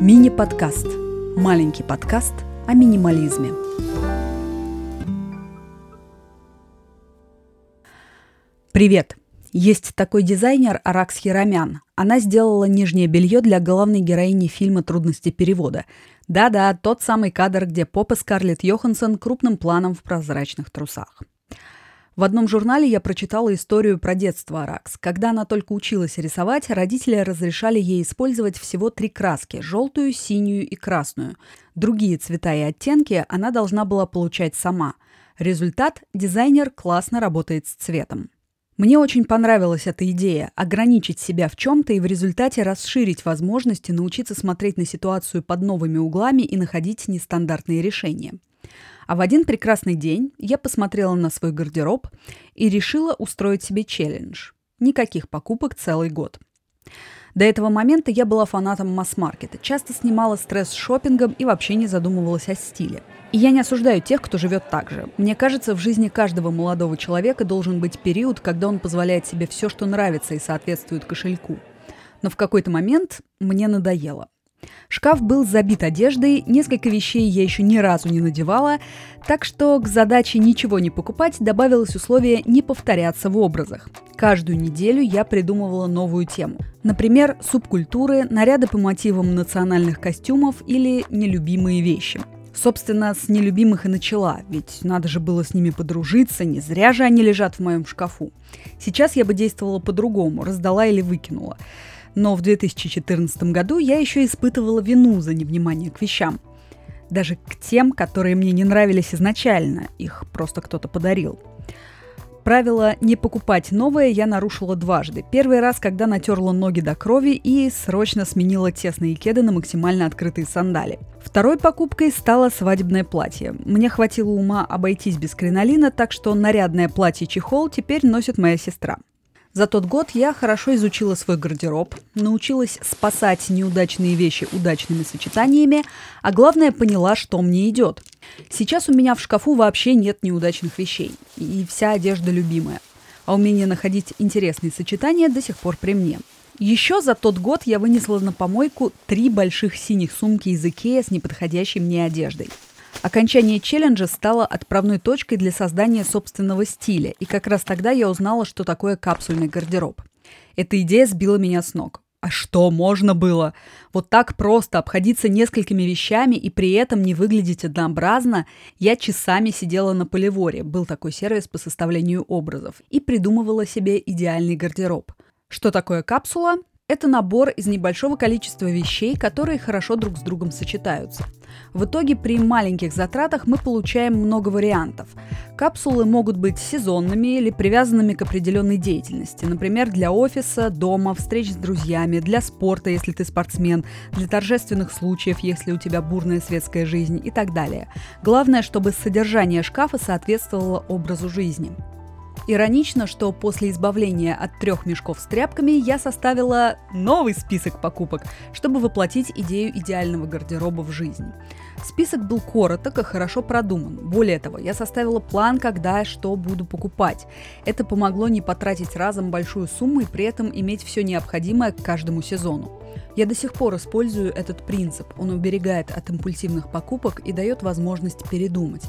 Мини-подкаст. Маленький подкаст о минимализме. Привет! Есть такой дизайнер Аракс Хирамян. Она сделала нижнее белье для главной героини фильма «Трудности перевода». Да-да, тот самый кадр, где Попа Скарлетт Йоханссон крупным планом в прозрачных трусах. В одном журнале я прочитала историю про детство Аракс. Когда она только училась рисовать, родители разрешали ей использовать всего три краски – желтую, синюю и красную. Другие цвета и оттенки она должна была получать сама. Результат – дизайнер классно работает с цветом. Мне очень понравилась эта идея – ограничить себя в чем-то и в результате расширить возможности научиться смотреть на ситуацию под новыми углами и находить нестандартные решения – а в один прекрасный день я посмотрела на свой гардероб и решила устроить себе челлендж. Никаких покупок целый год. До этого момента я была фанатом масс-маркета, часто снимала стресс шопингом и вообще не задумывалась о стиле. И я не осуждаю тех, кто живет так же. Мне кажется, в жизни каждого молодого человека должен быть период, когда он позволяет себе все, что нравится и соответствует кошельку. Но в какой-то момент мне надоело. Шкаф был забит одеждой, несколько вещей я еще ни разу не надевала, так что к задаче ничего не покупать добавилось условие не повторяться в образах. Каждую неделю я придумывала новую тему. Например, субкультуры, наряды по мотивам национальных костюмов или нелюбимые вещи. Собственно, с нелюбимых и начала, ведь надо же было с ними подружиться, не зря же они лежат в моем шкафу. Сейчас я бы действовала по-другому, раздала или выкинула. Но в 2014 году я еще испытывала вину за невнимание к вещам. Даже к тем, которые мне не нравились изначально, их просто кто-то подарил. Правило «не покупать новое» я нарушила дважды. Первый раз, когда натерла ноги до крови и срочно сменила тесные кеды на максимально открытые сандали. Второй покупкой стало свадебное платье. Мне хватило ума обойтись без кринолина, так что нарядное платье-чехол теперь носит моя сестра. За тот год я хорошо изучила свой гардероб, научилась спасать неудачные вещи удачными сочетаниями, а главное поняла, что мне идет. Сейчас у меня в шкафу вообще нет неудачных вещей, и вся одежда любимая. А умение находить интересные сочетания до сих пор при мне. Еще за тот год я вынесла на помойку три больших синих сумки из Икея с неподходящей мне одеждой – Окончание челленджа стало отправной точкой для создания собственного стиля, и как раз тогда я узнала, что такое капсульный гардероб. Эта идея сбила меня с ног. А что можно было? Вот так просто обходиться несколькими вещами и при этом не выглядеть однообразно? Я часами сидела на поливоре, был такой сервис по составлению образов, и придумывала себе идеальный гардероб. Что такое капсула? Это набор из небольшого количества вещей, которые хорошо друг с другом сочетаются. В итоге при маленьких затратах мы получаем много вариантов. Капсулы могут быть сезонными или привязанными к определенной деятельности. Например, для офиса, дома, встреч с друзьями, для спорта, если ты спортсмен, для торжественных случаев, если у тебя бурная светская жизнь и так далее. Главное, чтобы содержание шкафа соответствовало образу жизни. Иронично, что после избавления от трех мешков с тряпками я составила новый список покупок, чтобы воплотить идею идеального гардероба в жизнь. Список был короток и хорошо продуман. Более того, я составила план, когда и что буду покупать. Это помогло не потратить разом большую сумму и при этом иметь все необходимое к каждому сезону. Я до сих пор использую этот принцип. Он уберегает от импульсивных покупок и дает возможность передумать.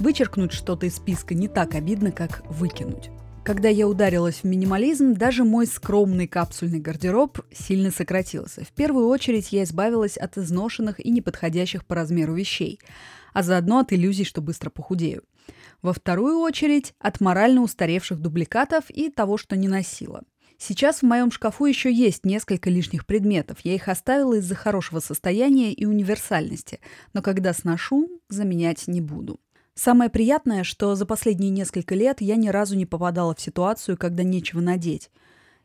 Вычеркнуть что-то из списка не так обидно, как выкинуть. Когда я ударилась в минимализм, даже мой скромный капсульный гардероб сильно сократился. В первую очередь я избавилась от изношенных и неподходящих по размеру вещей, а заодно от иллюзий, что быстро похудею. Во вторую очередь от морально устаревших дубликатов и того, что не носила. Сейчас в моем шкафу еще есть несколько лишних предметов. Я их оставила из-за хорошего состояния и универсальности, но когда сношу, заменять не буду. Самое приятное, что за последние несколько лет я ни разу не попадала в ситуацию, когда нечего надеть.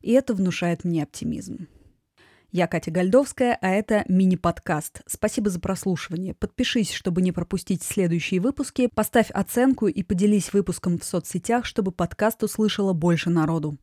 И это внушает мне оптимизм. Я Катя Гальдовская, а это мини-подкаст. Спасибо за прослушивание. Подпишись, чтобы не пропустить следующие выпуски, поставь оценку и поделись выпуском в соцсетях, чтобы подкаст услышало больше народу.